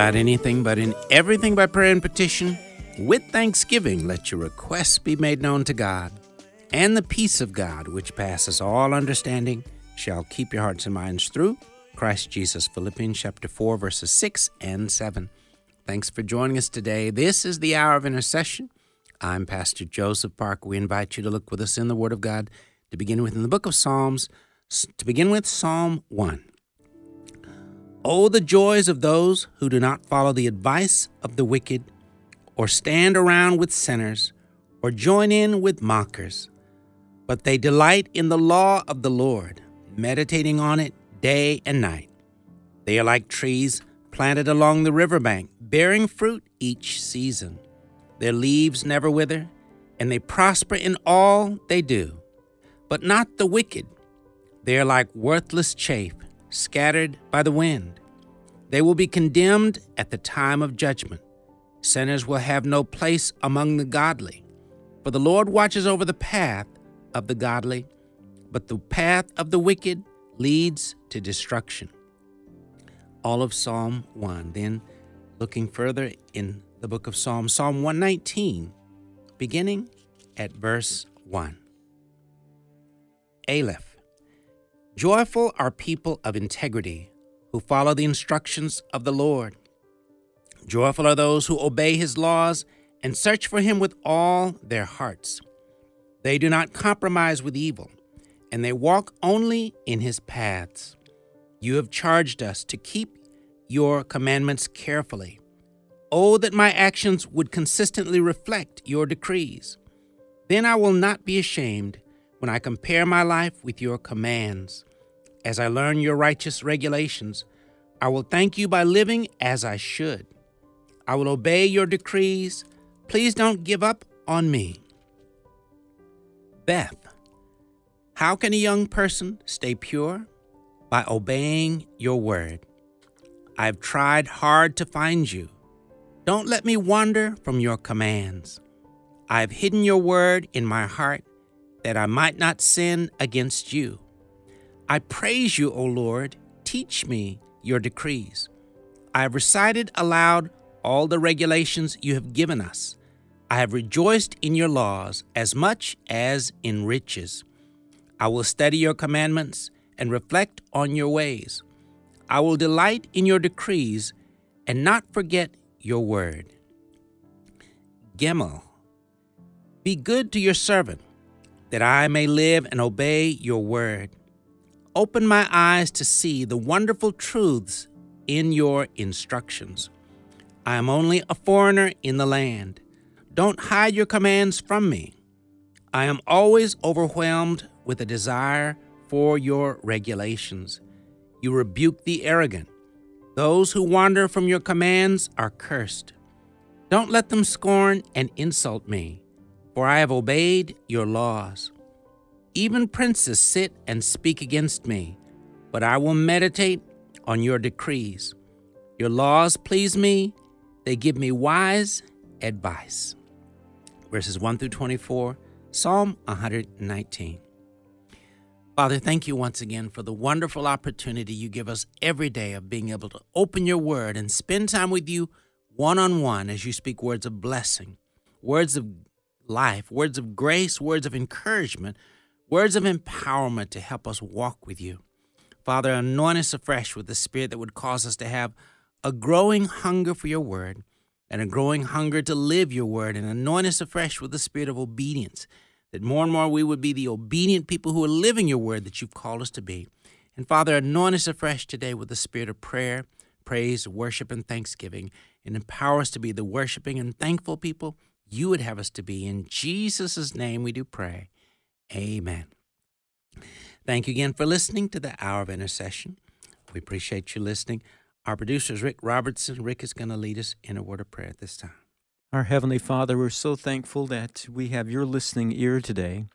About anything, but in everything by prayer and petition, with thanksgiving, let your requests be made known to God. And the peace of God, which passes all understanding, shall keep your hearts and minds through Christ Jesus. Philippians chapter 4, verses 6 and 7. Thanks for joining us today. This is the hour of intercession. I'm Pastor Joseph Parker. We invite you to look with us in the Word of God to begin with in the book of Psalms, to begin with Psalm 1. Oh, the joys of those who do not follow the advice of the wicked, or stand around with sinners, or join in with mockers. But they delight in the law of the Lord, meditating on it day and night. They are like trees planted along the riverbank, bearing fruit each season. Their leaves never wither, and they prosper in all they do. But not the wicked. They are like worthless chaff scattered by the wind. They will be condemned at the time of judgment. Sinners will have no place among the godly. For the Lord watches over the path of the godly, but the path of the wicked leads to destruction. All of Psalm 1. Then, looking further in the book of Psalms, Psalm 119, beginning at verse 1. Aleph. Joyful are people of integrity who follow the instructions of the Lord. Joyful are those who obey his laws and search for him with all their hearts. They do not compromise with evil, and they walk only in his paths. You have charged us to keep your commandments carefully. Oh, that my actions would consistently reflect your decrees. Then I will not be ashamed when I compare my life with your commands. As I learn your righteous regulations, I will thank you by living as I should. I will obey your decrees. Please don't give up on me. Beth, how can a young person stay pure? By obeying your word. I've tried hard to find you. Don't let me wander from your commands. I've hidden your word in my heart that I might not sin against you. I praise you, O Lord. Teach me your decrees. I have recited aloud all the regulations you have given us. I have rejoiced in your laws as much as in riches. I will study your commandments and reflect on your ways. I will delight in your decrees and not forget your word. Gimel, be good to your servant, that I may live and obey your word. Open my eyes to see the wonderful truths in your instructions. I am only a foreigner in the land. Don't hide your commands from me. I am always overwhelmed with a desire for your regulations. You rebuke the arrogant. Those who wander from your commands are cursed. Don't let them scorn and insult me, for I have obeyed your laws. Even princes sit and speak against me, but I will meditate on your decrees. Your laws please me, they give me wise advice. Verses 1 through 24, Psalm 119. Father, thank you once again for the wonderful opportunity you give us every day of being able to open your word and spend time with you one on one as you speak words of blessing, words of life, words of grace, words of encouragement words of empowerment to help us walk with you. Father, anoint us afresh with the Spirit that would cause us to have a growing hunger for your word and a growing hunger to live your word, and anoint us afresh with the Spirit of obedience, that more and more we would be the obedient people who are living your word that you've called us to be. And Father, anoint us afresh today with the Spirit of prayer, praise, worship, and thanksgiving, and empower us to be the worshiping and thankful people you would have us to be. In Jesus' name we do pray. Amen. Thank you again for listening to the Hour of Intercession. We appreciate you listening. Our producer is Rick Robertson. Rick is going to lead us in a word of prayer at this time. Our Heavenly Father, we're so thankful that we have your listening ear today.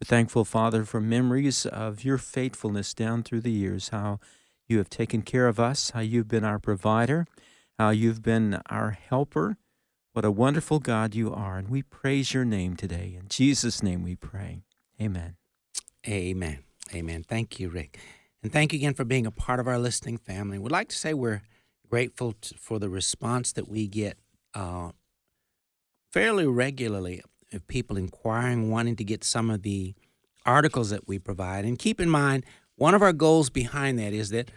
We're thankful, Father, for memories of your faithfulness down through the years, how you have taken care of us, how you've been our provider, how you've been our helper. What a wonderful God you are. And we praise your name today. In Jesus' name we pray. Amen. Amen. Amen. Thank you, Rick. And thank you again for being a part of our listening family. We'd like to say we're Grateful for the response that we get uh, fairly regularly of people inquiring, wanting to get some of the articles that we provide. And keep in mind, one of our goals behind that is that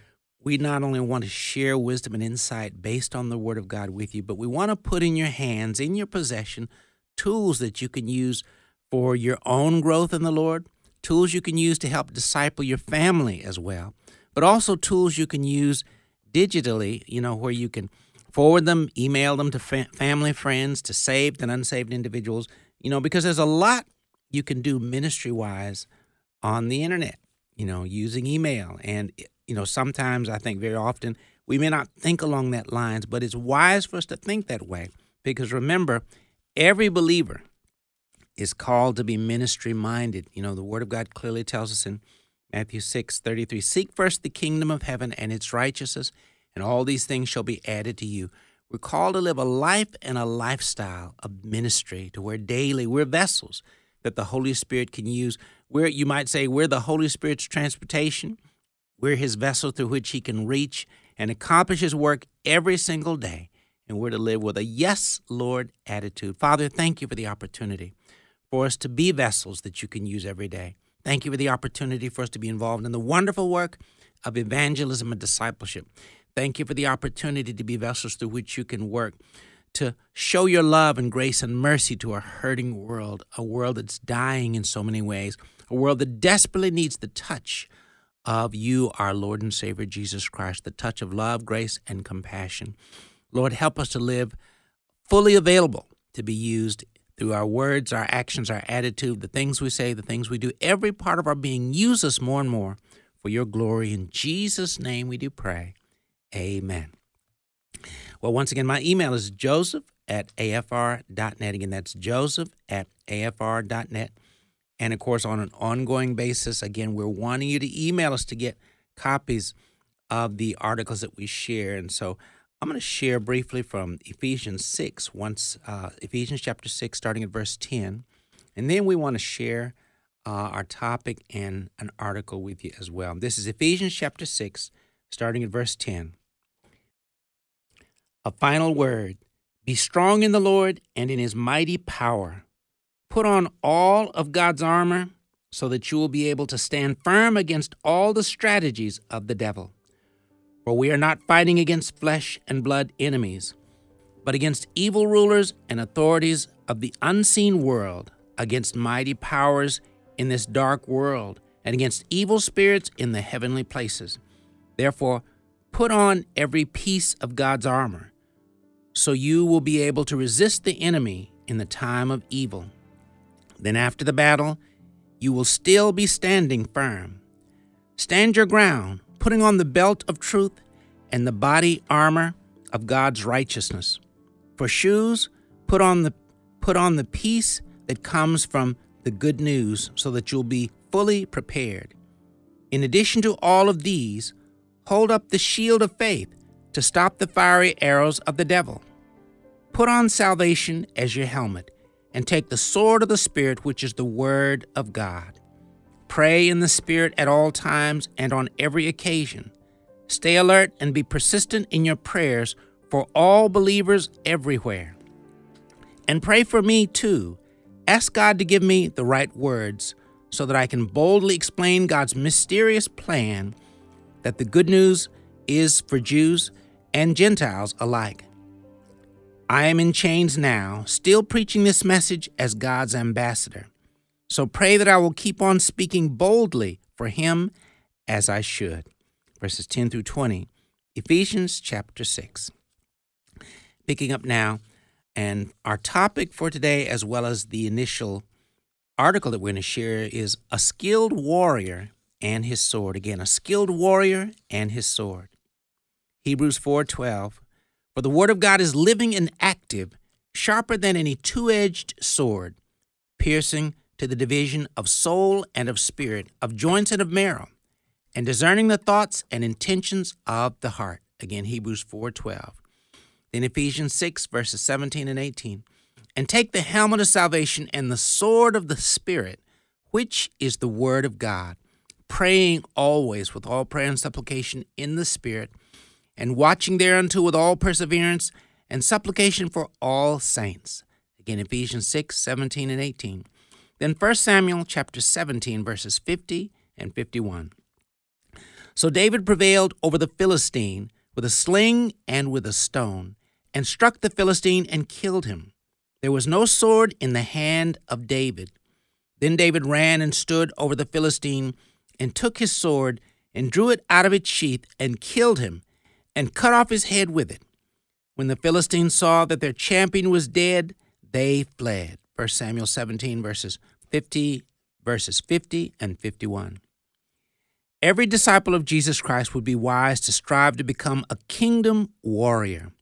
we not only want to share wisdom and insight based on the Word of God with you, but we want to put in your hands, in your possession, tools that you can use for your own growth in the Lord, tools you can use to help disciple your family as well, but also tools you can use digitally, you know, where you can forward them, email them to fa- family, friends, to saved and unsaved individuals, you know, because there's a lot you can do ministry wise on the internet, you know, using email. And, you know, sometimes I think very often we may not think along that lines, but it's wise for us to think that way because remember, every believer is called to be ministry minded. You know, the Word of God clearly tells us in Matthew 6 33 Seek first the kingdom of heaven and its righteousness, and all these things shall be added to you. We're called to live a life and a lifestyle of ministry to where daily we're vessels that the Holy Spirit can use. We're, you might say, we're the Holy Spirit's transportation. We're his vessel through which he can reach and accomplish his work every single day. And we're to live with a yes, Lord attitude. Father, thank you for the opportunity for us to be vessels that you can use every day. Thank you for the opportunity for us to be involved in the wonderful work of evangelism and discipleship. Thank you for the opportunity to be vessels through which you can work to show your love and grace and mercy to a hurting world, a world that's dying in so many ways, a world that desperately needs the touch of you, our Lord and Savior Jesus Christ, the touch of love, grace, and compassion. Lord, help us to live fully available to be used through our words, our actions, our attitude, the things we say, the things we do. Every part of our being, use us more and more for your glory. In Jesus' name we do pray. Amen. Well, once again, my email is joseph at afr.net. Again, that's joseph at afr.net. And of course, on an ongoing basis, again, we're wanting you to email us to get copies of the articles that we share. And so I'm going to share briefly from Ephesians 6, once uh, Ephesians chapter 6, starting at verse 10. And then we want to share uh, our topic and an article with you as well. This is Ephesians chapter 6, starting at verse 10. A final word Be strong in the Lord and in his mighty power. Put on all of God's armor so that you will be able to stand firm against all the strategies of the devil. For we are not fighting against flesh and blood enemies, but against evil rulers and authorities of the unseen world, against mighty powers in this dark world, and against evil spirits in the heavenly places. Therefore, put on every piece of God's armor, so you will be able to resist the enemy in the time of evil. Then, after the battle, you will still be standing firm. Stand your ground, putting on the belt of truth and the body armor of God's righteousness. For shoes, put on the put on the peace that comes from the good news so that you'll be fully prepared. In addition to all of these, hold up the shield of faith to stop the fiery arrows of the devil. Put on salvation as your helmet and take the sword of the Spirit, which is the Word of God. Pray in the Spirit at all times and on every occasion. Stay alert and be persistent in your prayers for all believers everywhere. And pray for me too. Ask God to give me the right words so that I can boldly explain God's mysterious plan that the good news is for Jews and Gentiles alike. I am in chains now, still preaching this message as God's ambassador. So pray that I will keep on speaking boldly for Him as I should. Verses 10 through 20, Ephesians chapter 6. Picking up now, and our topic for today, as well as the initial article that we're going to share, is a skilled warrior and his sword. Again, a skilled warrior and his sword. Hebrews 4:12 For the word of God is living and active, sharper than any two-edged sword, piercing to the division of soul and of spirit, of joints and of marrow, and discerning the thoughts and intentions of the heart. Again, Hebrews 4:12. Then Ephesians 6 verses 17 and 18. And take the helmet of salvation and the sword of the spirit, which is the word of God, praying always with all prayer and supplication in the spirit and watching thereunto with all perseverance and supplication for all saints. Again, Ephesians 6, 17 and 18. Then 1 Samuel chapter 17, verses 50 and 51. So David prevailed over the Philistine with a sling and with a stone, and struck the Philistine and killed him. There was no sword in the hand of David. Then David ran and stood over the Philistine, and took his sword, and drew it out of its sheath, and killed him, and cut off his head with it. When the Philistines saw that their champion was dead, they fled. 1 Samuel 17, verses 50, verses 50 and 51. Every disciple of Jesus Christ would be wise to strive to become a kingdom warrior.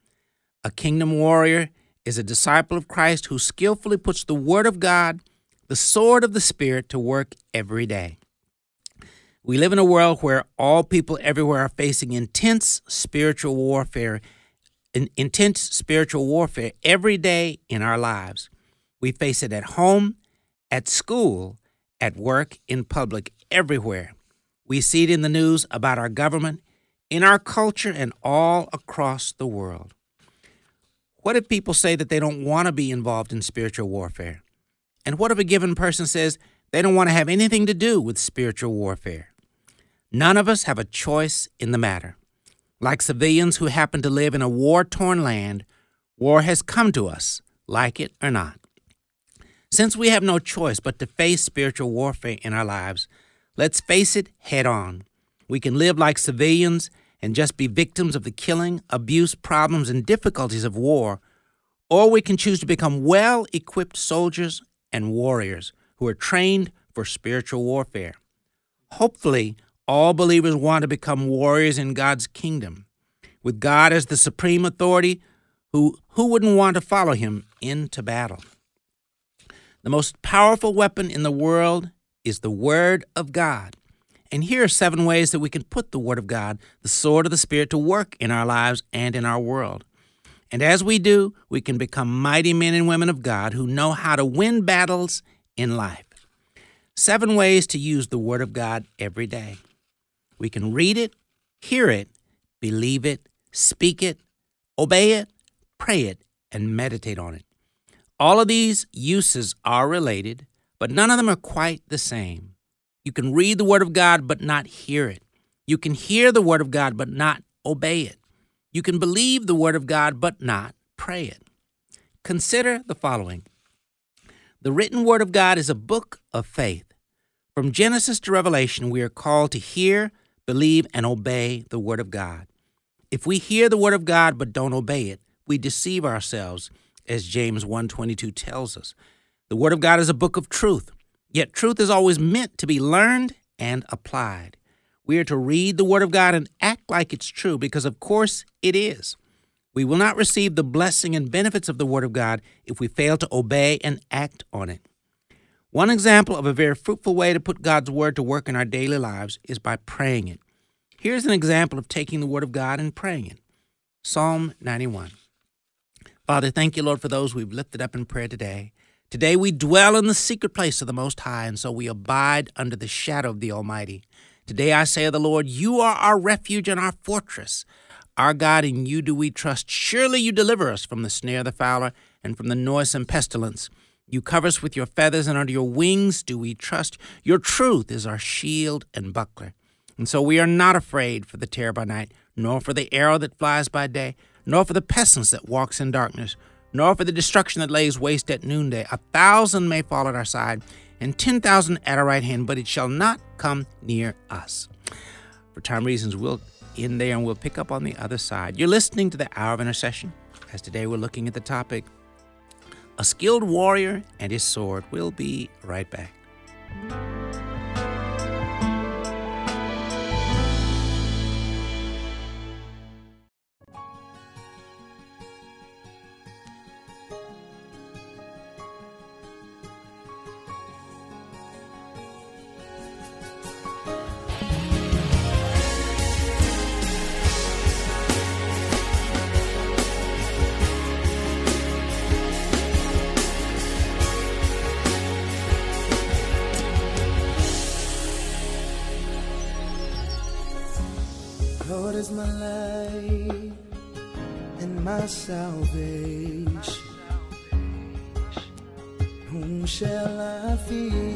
A kingdom warrior is a disciple of Christ who skillfully puts the Word of God, the sword of the Spirit, to work every day. We live in a world where all people everywhere are facing intense spiritual warfare, intense spiritual warfare every day in our lives. We face it at home, at school, at work, in public, everywhere. We see it in the news about our government, in our culture, and all across the world. What if people say that they don't want to be involved in spiritual warfare? And what if a given person says they don't want to have anything to do with spiritual warfare? None of us have a choice in the matter. Like civilians who happen to live in a war torn land, war has come to us, like it or not. Since we have no choice but to face spiritual warfare in our lives, Let's face it head on. We can live like civilians and just be victims of the killing, abuse, problems, and difficulties of war, or we can choose to become well equipped soldiers and warriors who are trained for spiritual warfare. Hopefully, all believers want to become warriors in God's kingdom. With God as the supreme authority, who, who wouldn't want to follow him into battle? The most powerful weapon in the world is the Word of God. And here are seven ways that we can put the Word of God, the sword of the Spirit, to work in our lives and in our world. And as we do, we can become mighty men and women of God who know how to win battles in life. Seven ways to use the Word of God every day. We can read it, hear it, believe it, speak it, obey it, pray it, and meditate on it. All of these uses are related, but none of them are quite the same. You can read the Word of God, but not hear it. You can hear the Word of God, but not obey it. You can believe the Word of God, but not pray it. Consider the following The written Word of God is a book of faith. From Genesis to Revelation, we are called to hear, believe, and obey the Word of God. If we hear the Word of God but don't obey it, we deceive ourselves, as James 1:22 tells us. The Word of God is a book of truth, yet truth is always meant to be learned and applied. We are to read the Word of God and act like it's true because, of course, it is. We will not receive the blessing and benefits of the Word of God if we fail to obey and act on it. One example of a very fruitful way to put God's Word to work in our daily lives is by praying it. Here's an example of taking the Word of God and praying it Psalm 91. Father, thank you, Lord, for those we've lifted up in prayer today. Today we dwell in the secret place of the Most High, and so we abide under the shadow of the Almighty. Today I say of the Lord, You are our refuge and our fortress. Our God, in you do we trust. Surely you deliver us from the snare of the fowler and from the noisome pestilence. You cover us with your feathers, and under your wings do we trust. Your truth is our shield and buckler. And so we are not afraid for the terror by night, nor for the arrow that flies by day, nor for the pestilence that walks in darkness nor for the destruction that lays waste at noonday. A thousand may fall at our side, and ten thousand at our right hand, but it shall not come near us. For time reasons, we'll end there and we'll pick up on the other side. You're listening to the Hour of Intercession, as today we're looking at the topic A Skilled Warrior and His Sword. We'll be right back. Is my light and my salvation. Whom shall I fear?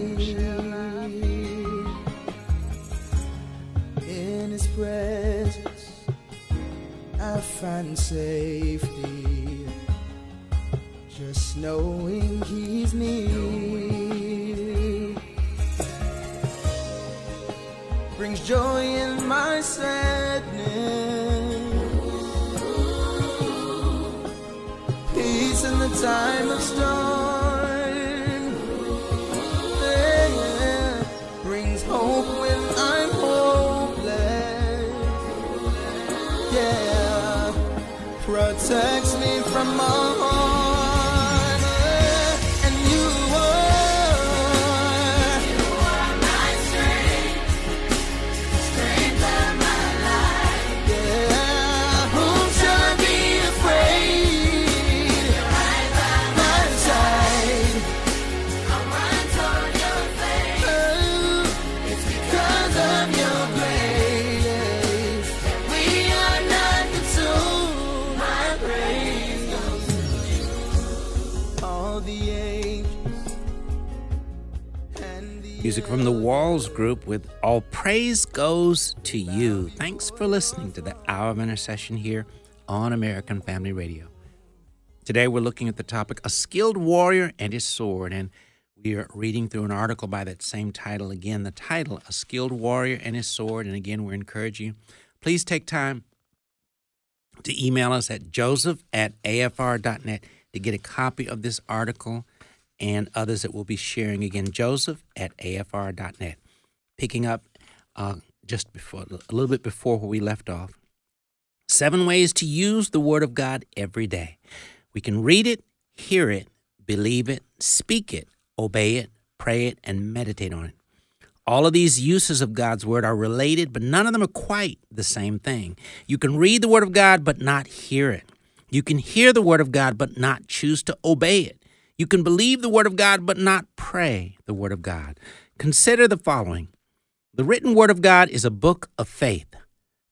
From all Music from the Walls Group with All Praise Goes to You. Thanks for listening to the Hour of Intercession here on American Family Radio. Today we're looking at the topic A Skilled Warrior and His Sword, and we are reading through an article by that same title. Again, the title, A Skilled Warrior and His Sword. And again, we're encouraging you. Please take time to email us at joseph at afr.net to get a copy of this article and others that we'll be sharing. Again, joseph at afr.net. Picking up uh, just before, a little bit before where we left off. Seven ways to use the Word of God every day. We can read it, hear it, believe it, speak it, obey it, pray it, and meditate on it. All of these uses of God's Word are related, but none of them are quite the same thing. You can read the Word of God, but not hear it. You can hear the Word of God, but not choose to obey it. You can believe the Word of God, but not pray the Word of God. Consider the following The written Word of God is a book of faith.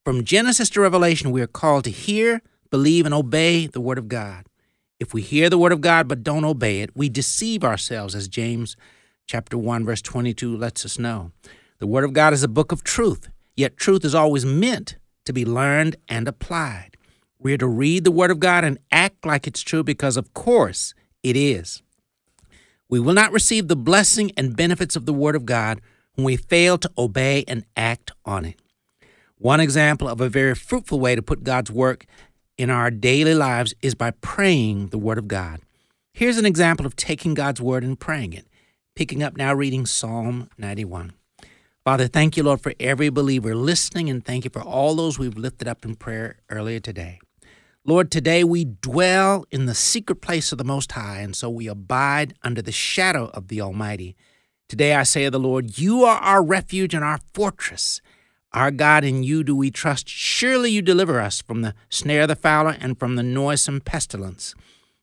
From Genesis to Revelation, we are called to hear, believe, and obey the Word of God. If we hear the Word of God but don't obey it, we deceive ourselves, as James chapter 1, verse 22 lets us know. The Word of God is a book of truth, yet truth is always meant to be learned and applied. We are to read the Word of God and act like it's true because, of course, it is. We will not receive the blessing and benefits of the Word of God when we fail to obey and act on it. One example of a very fruitful way to put God's work in our daily lives is by praying the Word of God. Here's an example of taking God's Word and praying it. Picking up now, reading Psalm 91. Father, thank you, Lord, for every believer listening, and thank you for all those we've lifted up in prayer earlier today. Lord, today we dwell in the secret place of the Most High, and so we abide under the shadow of the Almighty. Today I say of the Lord, You are our refuge and our fortress. Our God, in you do we trust. Surely you deliver us from the snare of the fowler and from the noisome pestilence.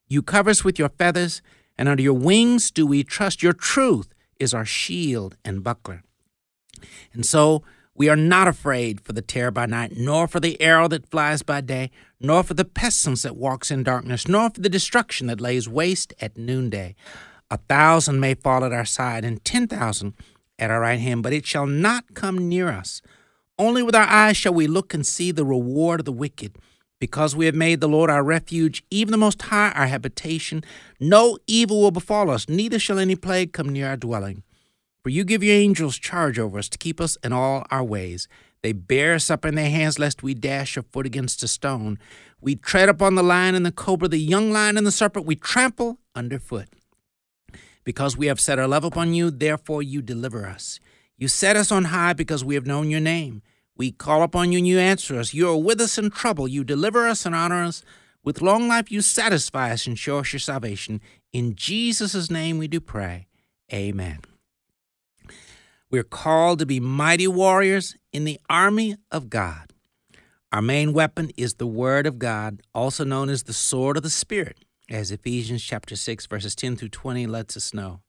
You cover us with your feathers, and under your wings do we trust. Your truth is our shield and buckler. And so we are not afraid for the terror by night, nor for the arrow that flies by day, nor for the pestilence that walks in darkness, nor for the destruction that lays waste at noonday. A thousand may fall at our side, and ten thousand at our right hand, but it shall not come near us. Only with our eyes shall we look and see the reward of the wicked. Because we have made the Lord our refuge, even the Most High our habitation, no evil will befall us, neither shall any plague come near our dwelling. For you give your angels charge over us to keep us in all our ways. They bear us up in their hands, lest we dash our foot against a stone. We tread upon the lion and the cobra, the young lion and the serpent, we trample underfoot. Because we have set our love upon you, therefore you deliver us. You set us on high because we have known your name. We call upon you and you answer us. You are with us in trouble. You deliver us and honor us. With long life you satisfy us and show us your salvation. In Jesus' name we do pray. Amen. We're called to be mighty warriors in the army of God. Our main weapon is the Word of God, also known as the sword of the Spirit, as Ephesians chapter 6 verses 10 through 20 lets us know.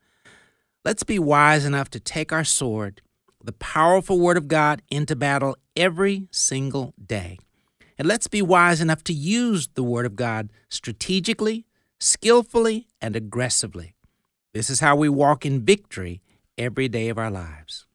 Let's be wise enough to take our sword, the powerful Word of God, into battle every single day. And let's be wise enough to use the Word of God strategically, skillfully, and aggressively. This is how we walk in victory every day of our lives.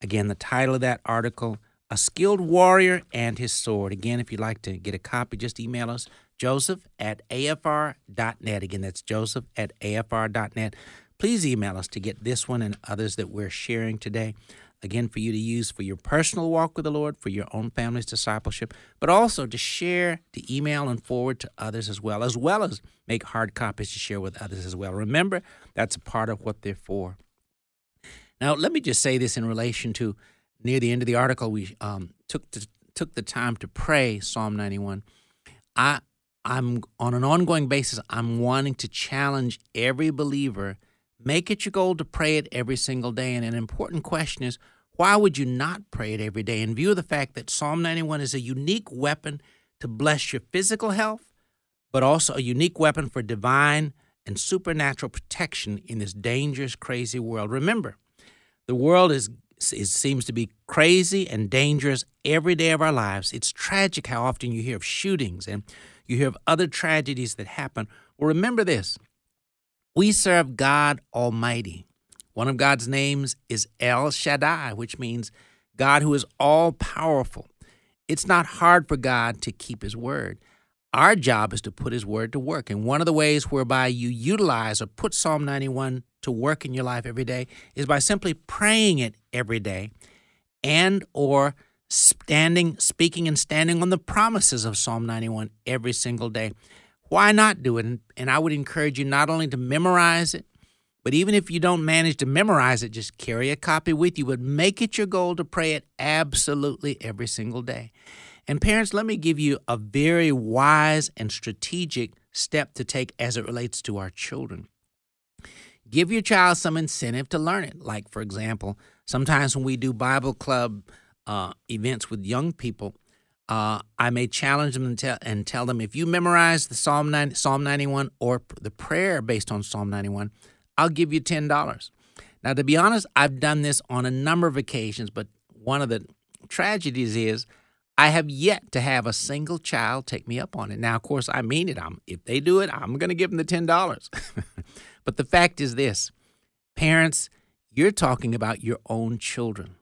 Again, the title of that article, A Skilled Warrior and His Sword. Again, if you'd like to get a copy, just email us, joseph at afr.net. Again, that's joseph at afr.net. Please email us to get this one and others that we're sharing today. Again, for you to use for your personal walk with the Lord, for your own family's discipleship, but also to share, to email and forward to others as well, as well as make hard copies to share with others as well. Remember, that's a part of what they're for. Now, let me just say this in relation to near the end of the article, we um, took the, took the time to pray Psalm 91. I I'm on an ongoing basis. I'm wanting to challenge every believer. Make it your goal to pray it every single day. And an important question is, why would you not pray it every day? In view of the fact that Psalm 91 is a unique weapon to bless your physical health, but also a unique weapon for divine and supernatural protection in this dangerous, crazy world. Remember, the world is it seems to be crazy and dangerous every day of our lives. It's tragic how often you hear of shootings and you hear of other tragedies that happen. Well, remember this we serve God Almighty. One of God's names is El Shaddai, which means God who is all powerful. It's not hard for God to keep his word. Our job is to put his word to work. And one of the ways whereby you utilize or put Psalm 91 to work in your life every day is by simply praying it every day and or standing speaking and standing on the promises of Psalm 91 every single day. Why not do it? And, I would encourage you not only to memorize it, but even if you don't manage to memorize it, just carry a copy with you, but make it your goal to pray it absolutely every single day. And parents, let me give you a very wise and strategic step to take as it relates to our children. Give your child some incentive to learn it. Like, for example, sometimes when we do Bible club uh, events with young people, uh, I may challenge them and tell, and tell them if you memorize the Psalm 90, Psalm 91 or the prayer based on Psalm 91, I'll give you $10. Now, to be honest, I've done this on a number of occasions, but one of the tragedies is I have yet to have a single child take me up on it. Now, of course, I mean it. I'm, if they do it, I'm going to give them the $10. But the fact is this parents, you're talking about your own children.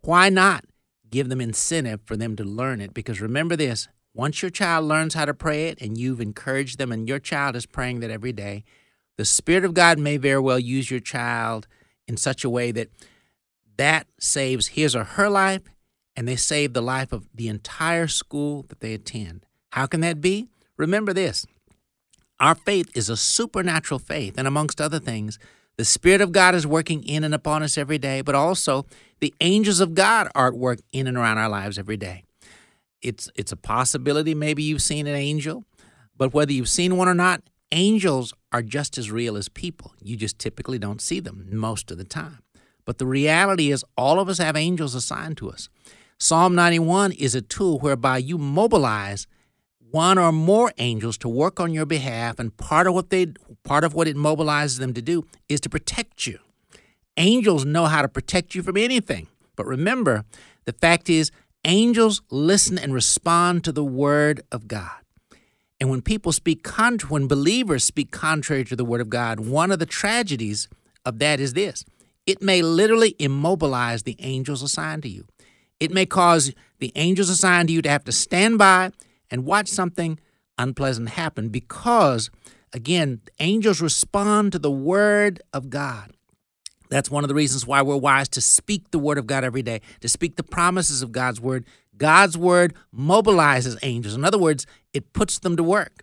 Why not give them incentive for them to learn it? Because remember this once your child learns how to pray it and you've encouraged them and your child is praying that every day, the Spirit of God may very well use your child in such a way that that saves his or her life and they save the life of the entire school that they attend. How can that be? Remember this our faith is a supernatural faith, and amongst other things, the Spirit of God is working in and upon us every day, but also the angels of God are at work in and around our lives every day. It's, it's a possibility maybe you've seen an angel, but whether you've seen one or not, angels are just as real as people. You just typically don't see them most of the time. But the reality is, all of us have angels assigned to us. Psalm 91 is a tool whereby you mobilize one or more angels to work on your behalf and part of what they part of what it mobilizes them to do is to protect you. Angels know how to protect you from anything but remember the fact is angels listen and respond to the word of god. And when people speak contra- when believers speak contrary to the word of god one of the tragedies of that is this. It may literally immobilize the angels assigned to you. It may cause the angels assigned to you to have to stand by and watch something unpleasant happen because, again, angels respond to the word of God. That's one of the reasons why we're wise to speak the word of God every day, to speak the promises of God's word. God's word mobilizes angels. In other words, it puts them to work.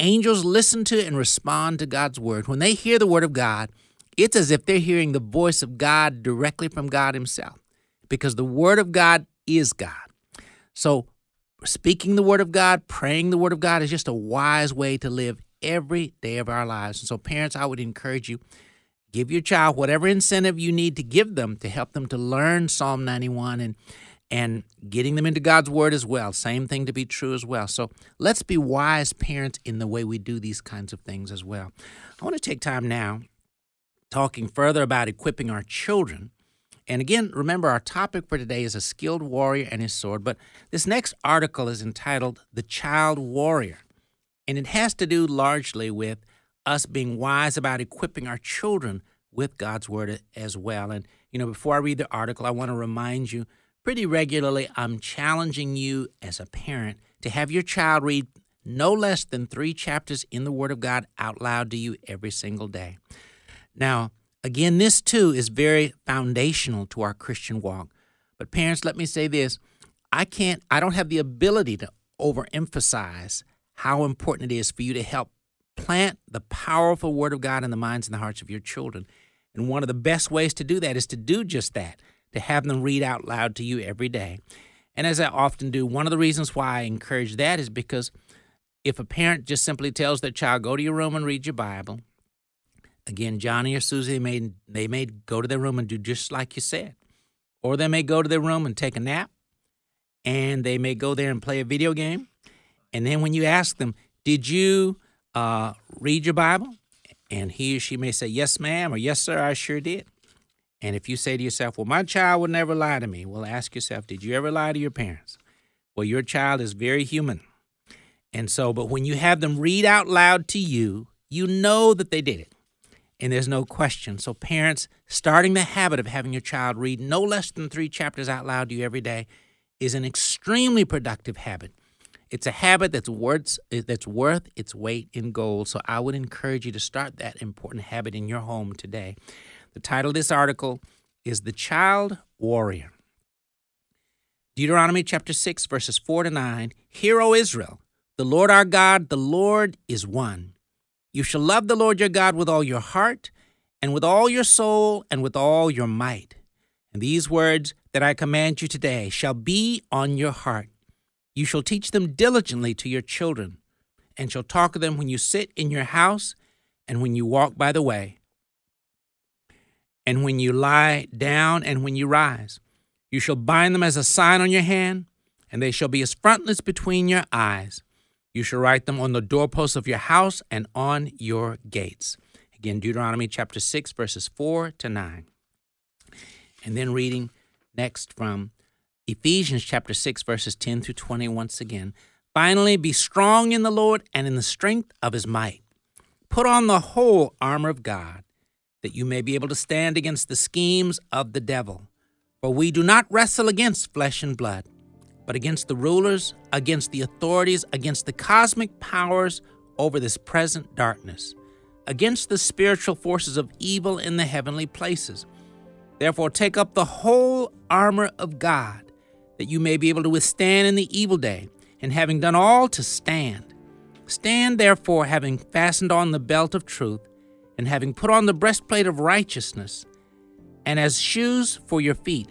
Angels listen to and respond to God's word. When they hear the word of God, it's as if they're hearing the voice of God directly from God Himself, because the word of God is God. So speaking the word of God, praying the word of God is just a wise way to live every day of our lives. And so, parents, I would encourage you give your child whatever incentive you need to give them to help them to learn Psalm 91 and and getting them into God's word as well. Same thing to be true as well. So let's be wise parents in the way we do these kinds of things as well. I want to take time now talking further about equipping our children And again, remember our topic for today is a skilled warrior and his sword. But this next article is entitled The Child Warrior. And it has to do largely with us being wise about equipping our children with God's word as well. And, you know, before I read the article, I want to remind you pretty regularly I'm challenging you as a parent to have your child read no less than three chapters in the Word of God out loud to you every single day. Now, again, this too is very foundational to our Christian walk. But parents, let me say this I can't, I don't have the ability to overemphasize how important it is for you to help plant the powerful Word of God in the minds and the hearts of your children. And one of the best ways to do that is to do just that, to have them read out loud to you every day. And as I often do, one of the reasons why I encourage that is because if a parent just simply tells their child, go to your room and read your Bible, again, Johnny or Susie may they may go to their room and do just like you said. Or they may go to their room and take a nap, and they may go there and play a video game. And then when you ask them, did you uh, read your Bible? And he or she may say, yes, ma'am, or yes, sir, I sure did. And if you say to yourself, well, my child would never lie to me, well, ask yourself, did you ever lie to your parents? Well, your child is very human. And so, but when you have them read out loud to you, you know that they did it. And there's no question. So, parents, starting the habit of having your child read no less than three chapters out loud to you every day is an extremely productive habit. It's a habit that's worth, that's worth its weight in gold. So, I would encourage you to start that important habit in your home today. The title of this article is The Child Warrior. Deuteronomy chapter 6, verses 4 to 9. Hear, O Israel, the Lord our God, the Lord is one. You shall love the Lord your God with all your heart, and with all your soul, and with all your might. And these words that I command you today shall be on your heart. You shall teach them diligently to your children, and shall talk of them when you sit in your house, and when you walk by the way and when you lie down and when you rise. You shall bind them as a sign on your hand, and they shall be as frontlets between your eyes. You shall write them on the doorposts of your house and on your gates. Again, Deuteronomy chapter 6, verses 4 to 9. And then reading next from Ephesians chapter 6, verses 10 through 20 once again. Finally, be strong in the Lord and in the strength of his might. Put on the whole armor of God that you may be able to stand against the schemes of the devil. For we do not wrestle against flesh and blood, but against the rulers, against the authorities, against the cosmic powers over this present darkness, against the spiritual forces of evil in the heavenly places. Therefore, take up the whole armor of God, that you may be able to withstand in the evil day, and having done all to stand. Stand therefore, having fastened on the belt of truth and having put on the breastplate of righteousness, and as shoes for your feet,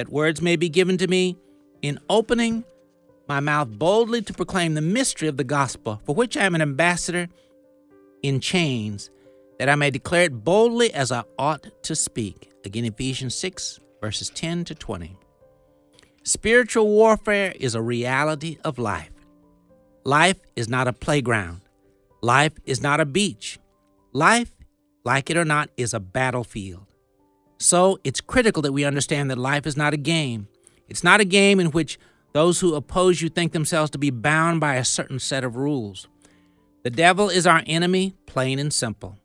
that words may be given to me in opening my mouth boldly to proclaim the mystery of the gospel, for which I am an ambassador in chains, that I may declare it boldly as I ought to speak. Again, Ephesians 6, verses 10 to 20. Spiritual warfare is a reality of life. Life is not a playground. Life is not a beach. Life like it or not, is a battlefield. So it's critical that we understand that life is not a game. It's not a game in which those who oppose you think themselves to be bound by a certain set of rules. The devil is our enemy, plain and simple.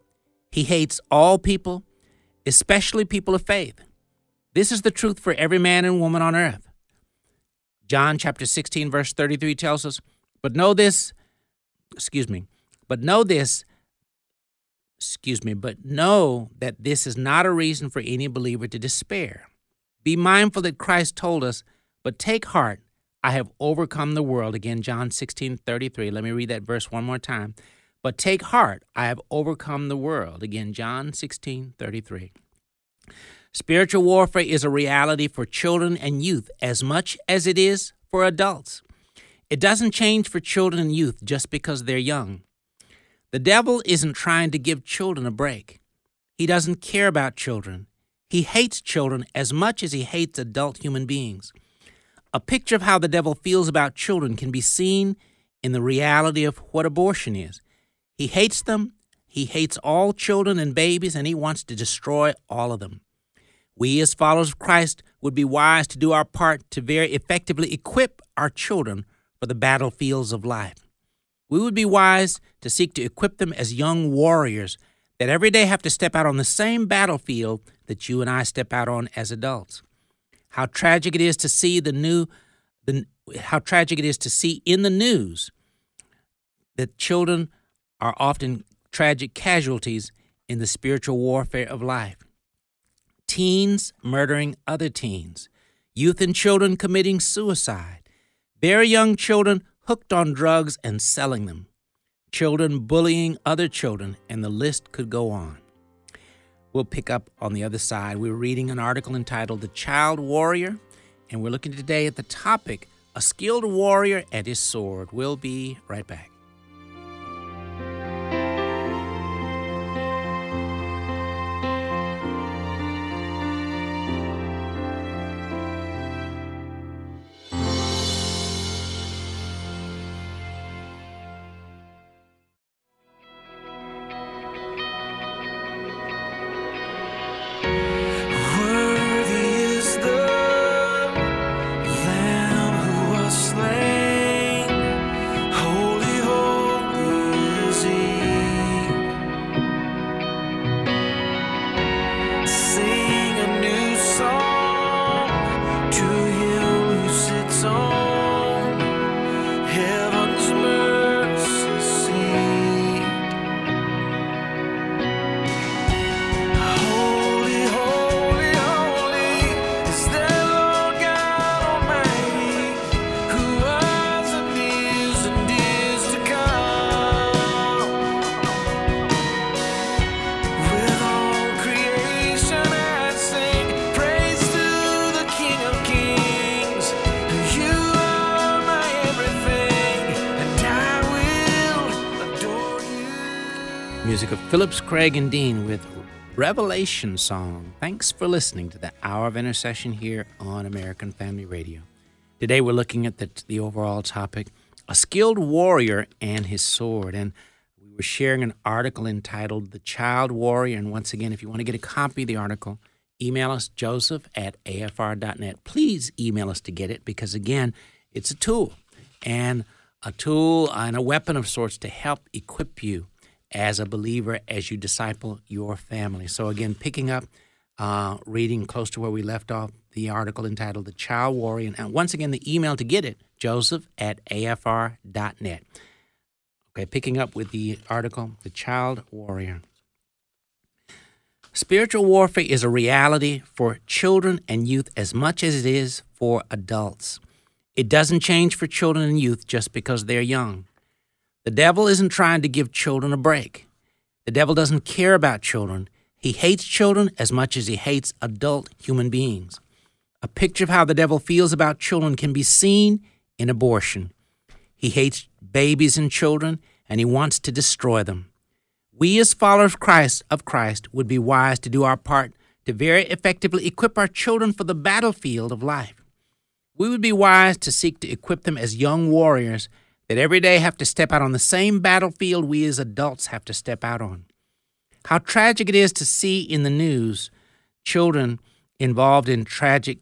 He hates all people, especially people of faith. This is the truth for every man and woman on earth. John chapter 16, verse 33 tells us, But know this, excuse me, but know this, excuse me, but know that this is not a reason for any believer to despair. Be mindful that Christ told us, but take heart, I have overcome the world. Again, John 16 33. Let me read that verse one more time. But take heart, I have overcome the world. Again, John 16 33. Spiritual warfare is a reality for children and youth as much as it is for adults. It doesn't change for children and youth just because they're young. The devil isn't trying to give children a break. He doesn't care about children. He hates children as much as he hates adult human beings. A picture of how the devil feels about children can be seen in the reality of what abortion is. He hates them, he hates all children and babies, and he wants to destroy all of them. We, as followers of Christ, would be wise to do our part to very effectively equip our children for the battlefields of life. We would be wise to seek to equip them as young warriors that every day have to step out on the same battlefield that you and I step out on as adults. How tragic it is to see the new, the, how tragic it is to see in the news that children are often tragic casualties in the spiritual warfare of life. Teens murdering other teens, youth and children committing suicide, very young children hooked on drugs and selling them, children bullying other children, and the list could go on. We'll pick up on the other side. We're reading an article entitled The Child Warrior, and we're looking today at the topic A Skilled Warrior and His Sword. We'll be right back. Phillips, Craig, and Dean with Revelation Song. Thanks for listening to the Hour of Intercession here on American Family Radio. Today we're looking at the, the overall topic A Skilled Warrior and His Sword. And we were sharing an article entitled The Child Warrior. And once again, if you want to get a copy of the article, email us joseph at afr.net. Please email us to get it because, again, it's a tool and a tool and a weapon of sorts to help equip you as a believer as you disciple your family. So, again, picking up, uh, reading close to where we left off, the article entitled The Child Warrior. And once again, the email to get it, joseph at afr.net. Okay, picking up with the article, The Child Warrior. Spiritual warfare is a reality for children and youth as much as it is for adults. It doesn't change for children and youth just because they're young. The devil isn't trying to give children a break. The devil doesn't care about children. He hates children as much as he hates adult human beings. A picture of how the devil feels about children can be seen in abortion. He hates babies and children, and he wants to destroy them. We, as followers of Christ, of Christ, would be wise to do our part to very effectively equip our children for the battlefield of life. We would be wise to seek to equip them as young warriors that every day have to step out on the same battlefield we as adults have to step out on. How tragic it is to see in the news children involved in tragic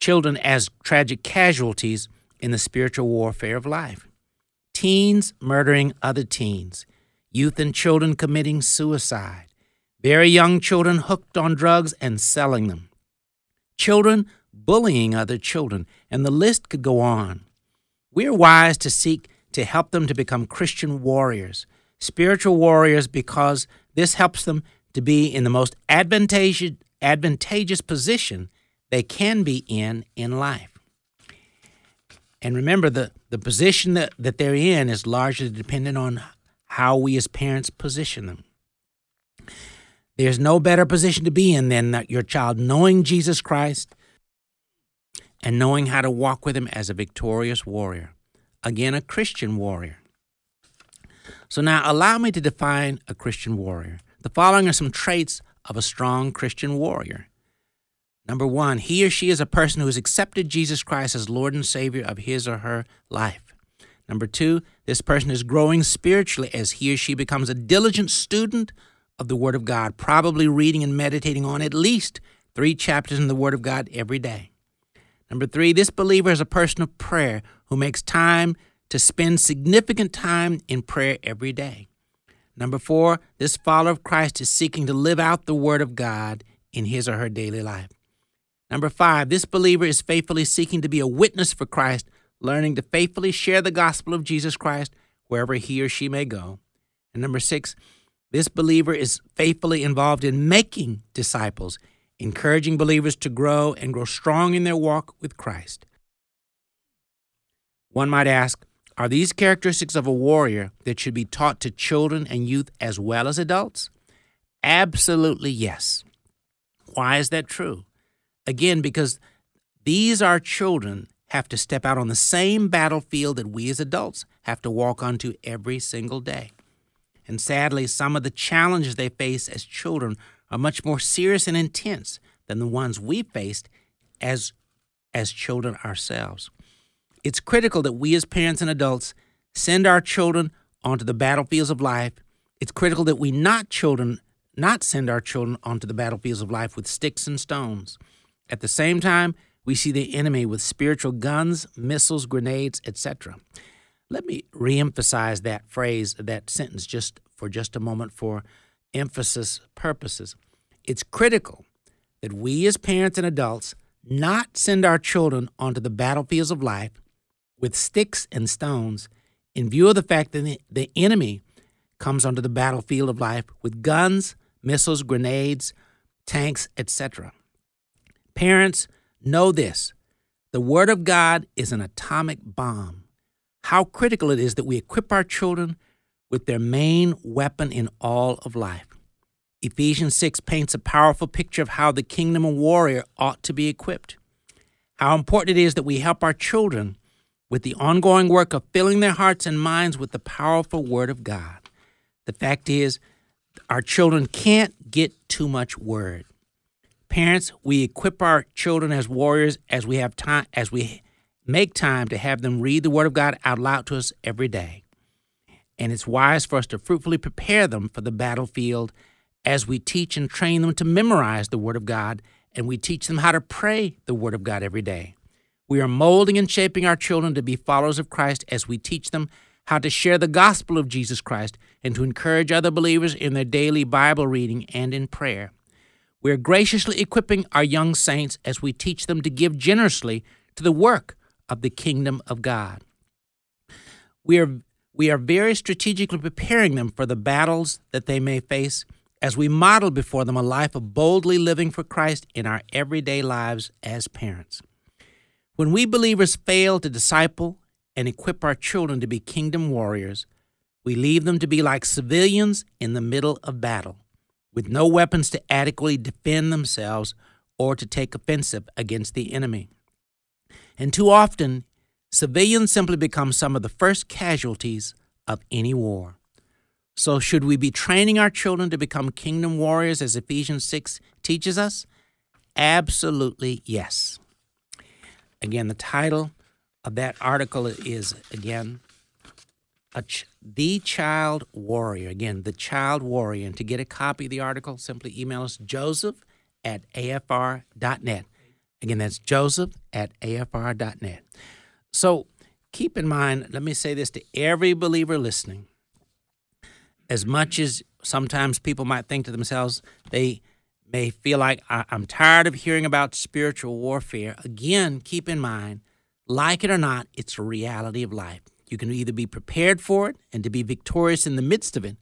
children as tragic casualties in the spiritual warfare of life. Teens murdering other teens, youth and children committing suicide, very young children hooked on drugs and selling them, children bullying other children, and the list could go on. We're wise to seek to help them to become Christian warriors, spiritual warriors, because this helps them to be in the most advantageous, advantageous position they can be in in life. And remember, the, the position that, that they're in is largely dependent on how we as parents position them. There's no better position to be in than your child knowing Jesus Christ and knowing how to walk with him as a victorious warrior. Again, a Christian warrior. So now allow me to define a Christian warrior. The following are some traits of a strong Christian warrior. Number one, he or she is a person who has accepted Jesus Christ as Lord and Savior of his or her life. Number two, this person is growing spiritually as he or she becomes a diligent student of the Word of God, probably reading and meditating on at least three chapters in the Word of God every day. Number three, this believer is a person of prayer who makes time to spend significant time in prayer every day. Number four, this follower of Christ is seeking to live out the Word of God in his or her daily life. Number five, this believer is faithfully seeking to be a witness for Christ, learning to faithfully share the gospel of Jesus Christ wherever he or she may go. And number six, this believer is faithfully involved in making disciples, encouraging believers to grow and grow strong in their walk with Christ. One might ask, are these characteristics of a warrior that should be taught to children and youth as well as adults? Absolutely yes. Why is that true? Again, because these our children have to step out on the same battlefield that we as adults have to walk onto every single day. And sadly, some of the challenges they face as children are much more serious and intense than the ones we faced as, as children ourselves. It's critical that we as parents and adults send our children onto the battlefields of life. It's critical that we not children not send our children onto the battlefields of life with sticks and stones. At the same time, we see the enemy with spiritual guns, missiles, grenades, etc. Let me reemphasize that phrase, that sentence, just for just a moment for emphasis purposes. It's critical that we as parents and adults not send our children onto the battlefields of life with sticks and stones in view of the fact that the enemy comes onto the battlefield of life with guns, missiles, grenades, tanks, etc. Parents, know this the Word of God is an atomic bomb. How critical it is that we equip our children with their main weapon in all of life. Ephesians 6 paints a powerful picture of how the kingdom of warrior ought to be equipped. How important it is that we help our children with the ongoing work of filling their hearts and minds with the powerful Word of God. The fact is, our children can't get too much Word. Parents, we equip our children as warriors as we have time as we make time to have them read the word of God out loud to us every day. And it's wise for us to fruitfully prepare them for the battlefield as we teach and train them to memorize the word of God and we teach them how to pray the word of God every day. We are molding and shaping our children to be followers of Christ as we teach them how to share the gospel of Jesus Christ and to encourage other believers in their daily Bible reading and in prayer. We are graciously equipping our young saints as we teach them to give generously to the work of the kingdom of God. We are, we are very strategically preparing them for the battles that they may face as we model before them a life of boldly living for Christ in our everyday lives as parents. When we believers fail to disciple and equip our children to be kingdom warriors, we leave them to be like civilians in the middle of battle with no weapons to adequately defend themselves or to take offensive against the enemy. And too often, civilians simply become some of the first casualties of any war. So, should we be training our children to become kingdom warriors as Ephesians 6 teaches us? Absolutely yes. Again, the title of that article is again ch- the Child Warrior. Again, the Child Warrior. And to get a copy of the article, simply email us joseph at afr.net. Again, that's joseph at afr.net. So keep in mind, let me say this to every believer listening. As much as sometimes people might think to themselves, they may feel like, I'm tired of hearing about spiritual warfare. Again, keep in mind, like it or not, it's a reality of life. You can either be prepared for it and to be victorious in the midst of it,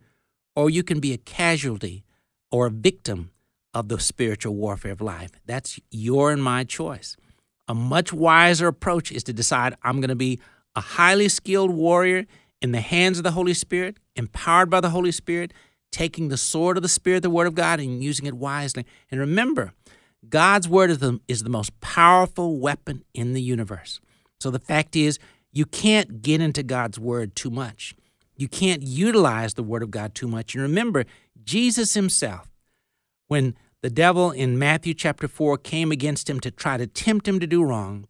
or you can be a casualty or a victim of the spiritual warfare of life. That's your and my choice. A much wiser approach is to decide I'm going to be a highly skilled warrior in the hands of the Holy Spirit, empowered by the Holy Spirit, taking the sword of the Spirit, the Word of God, and using it wisely. And remember, God's Word is the, is the most powerful weapon in the universe. So the fact is, you can't get into God's Word too much. You can't utilize the Word of God too much. And remember, Jesus Himself, when the devil in Matthew chapter 4 came against him to try to tempt him to do wrong,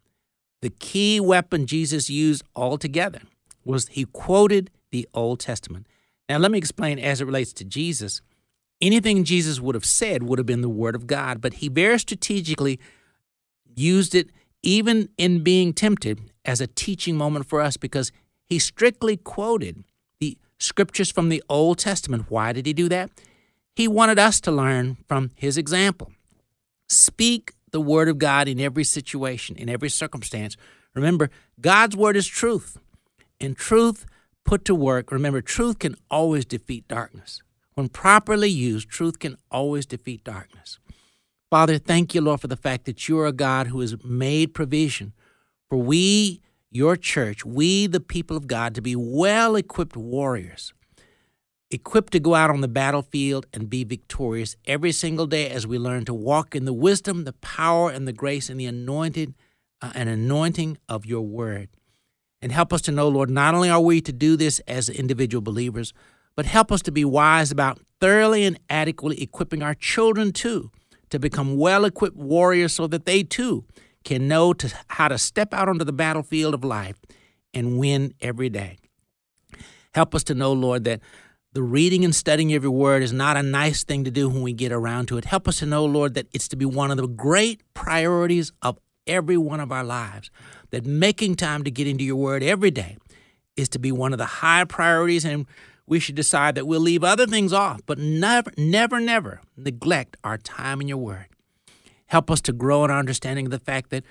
the key weapon Jesus used altogether was he quoted the Old Testament. Now, let me explain as it relates to Jesus. Anything Jesus would have said would have been the Word of God, but he very strategically used it, even in being tempted, as a teaching moment for us because he strictly quoted the scriptures from the Old Testament. Why did he do that? He wanted us to learn from his example. Speak the Word of God in every situation, in every circumstance. Remember, God's Word is truth, and truth put to work, remember, truth can always defeat darkness. When properly used, truth can always defeat darkness. Father, thank you, Lord, for the fact that you are a God who has made provision for we, your church, we, the people of God, to be well equipped warriors, equipped to go out on the battlefield and be victorious every single day as we learn to walk in the wisdom, the power, and the grace and the anointed uh, and anointing of your word. And help us to know, Lord, not only are we to do this as individual believers, but help us to be wise about thoroughly and adequately equipping our children too to become well equipped warriors so that they too can know to, how to step out onto the battlefield of life and win every day. Help us to know, Lord, that the reading and studying of your word is not a nice thing to do when we get around to it. Help us to know, Lord, that it's to be one of the great priorities of every one of our lives. That making time to get into your word every day is to be one of the high priorities, and we should decide that we'll leave other things off, but never, never, never neglect our time in your word. Help us to grow in our understanding of the fact that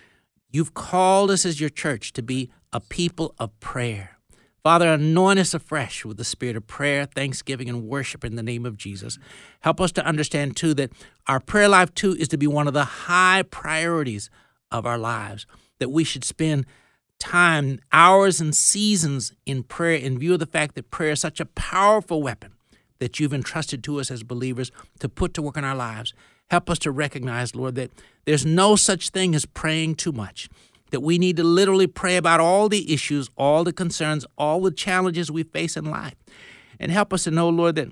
you've called us as your church to be a people of prayer. Father, anoint us afresh with the spirit of prayer, thanksgiving, and worship in the name of Jesus. Help us to understand, too, that our prayer life, too, is to be one of the high priorities of our lives, that we should spend time, hours, and seasons in prayer in view of the fact that prayer is such a powerful weapon that you've entrusted to us as believers to put to work in our lives. Help us to recognize, Lord, that there's no such thing as praying too much that we need to literally pray about all the issues, all the concerns, all the challenges we face in life. And help us to know, Lord, that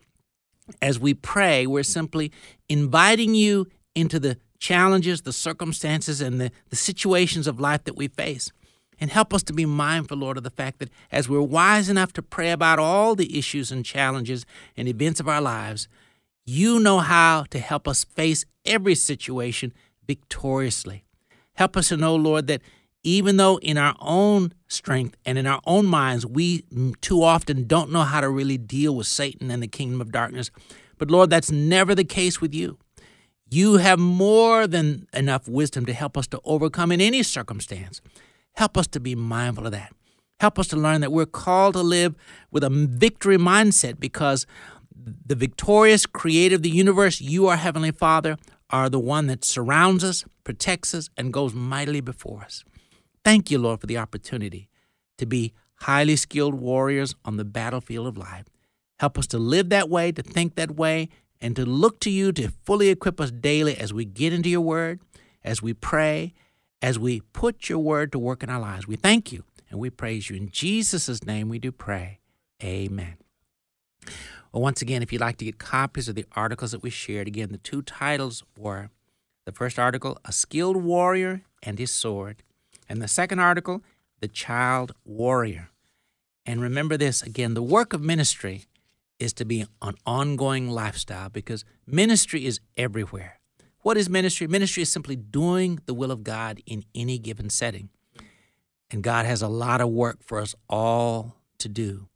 as we pray, we're simply inviting you into the challenges, the circumstances, and the, the situations of life that we face. And help us to be mindful, Lord, of the fact that as we're wise enough to pray about all the issues and challenges and events of our lives, you know how to help us face every situation victoriously. Help us to know, Lord, that even though in our own strength and in our own minds, we too often don't know how to really deal with Satan and the kingdom of darkness. But Lord, that's never the case with you. You have more than enough wisdom to help us to overcome in any circumstance. Help us to be mindful of that. Help us to learn that we're called to live with a victory mindset because the victorious creator of the universe, you, our Heavenly Father, are the one that surrounds us, protects us, and goes mightily before us. Thank you, Lord, for the opportunity to be highly skilled warriors on the battlefield of life. Help us to live that way, to think that way, and to look to you to fully equip us daily as we get into your word, as we pray, as we put your word to work in our lives. We thank you and we praise you. In Jesus' name we do pray. Amen. Well, once again, if you'd like to get copies of the articles that we shared, again, the two titles were the first article, A Skilled Warrior and His Sword, and the second article, The Child Warrior. And remember this again the work of ministry is to be an ongoing lifestyle because ministry is everywhere. What is ministry? Ministry is simply doing the will of God in any given setting. And God has a lot of work for us all to do.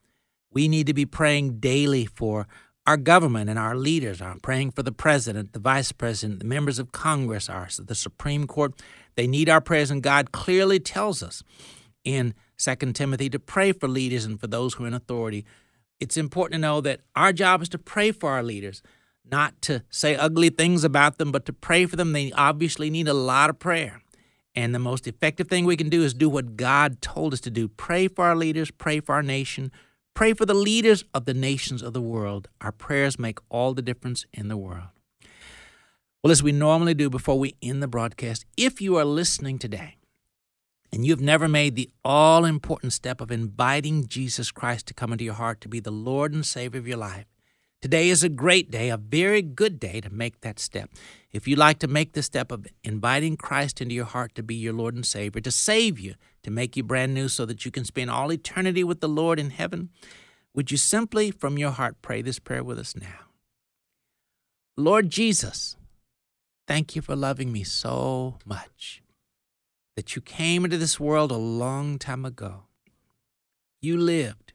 We need to be praying daily for our government and our leaders, are praying for the president, the vice president, the members of Congress, our the Supreme Court. They need our prayers, and God clearly tells us in 2 Timothy to pray for leaders and for those who are in authority. It's important to know that our job is to pray for our leaders, not to say ugly things about them, but to pray for them. They obviously need a lot of prayer. And the most effective thing we can do is do what God told us to do pray for our leaders, pray for our nation, Pray for the leaders of the nations of the world. Our prayers make all the difference in the world. Well, as we normally do before we end the broadcast, if you are listening today and you've never made the all important step of inviting Jesus Christ to come into your heart to be the Lord and Savior of your life, today is a great day, a very good day to make that step. If you'd like to make the step of inviting Christ into your heart to be your Lord and Savior, to save you, to make you brand new so that you can spend all eternity with the Lord in heaven, would you simply from your heart pray this prayer with us now? Lord Jesus, thank you for loving me so much that you came into this world a long time ago. You lived.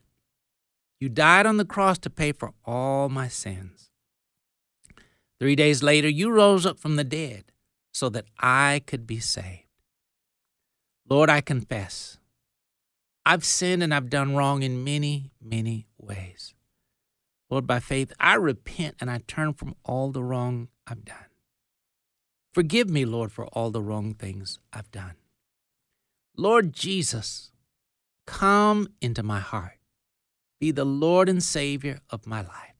You died on the cross to pay for all my sins. Three days later, you rose up from the dead so that I could be saved. Lord, I confess. I've sinned and I've done wrong in many, many ways. Lord, by faith, I repent and I turn from all the wrong I've done. Forgive me, Lord, for all the wrong things I've done. Lord Jesus, come into my heart. Be the Lord and Savior of my life.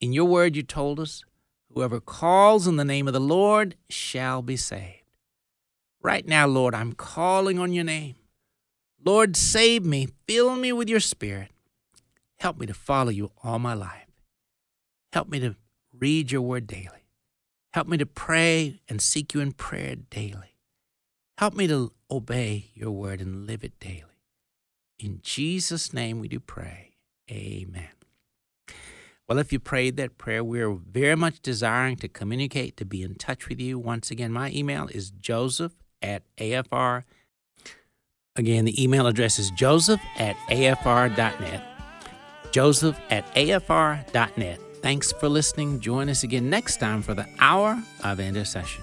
In your word, you told us Whoever calls on the name of the Lord shall be saved. Right now, Lord, I'm calling on your name. Lord, save me. Fill me with your spirit. Help me to follow you all my life. Help me to read your word daily. Help me to pray and seek you in prayer daily. Help me to obey your word and live it daily. In Jesus' name we do pray. Amen. Well, if you prayed that prayer, we're very much desiring to communicate, to be in touch with you. Once again, my email is joseph at AFR. Again, the email address is joseph at AFR.net. Joseph at AFR.net. Thanks for listening. Join us again next time for the Hour of Intercession.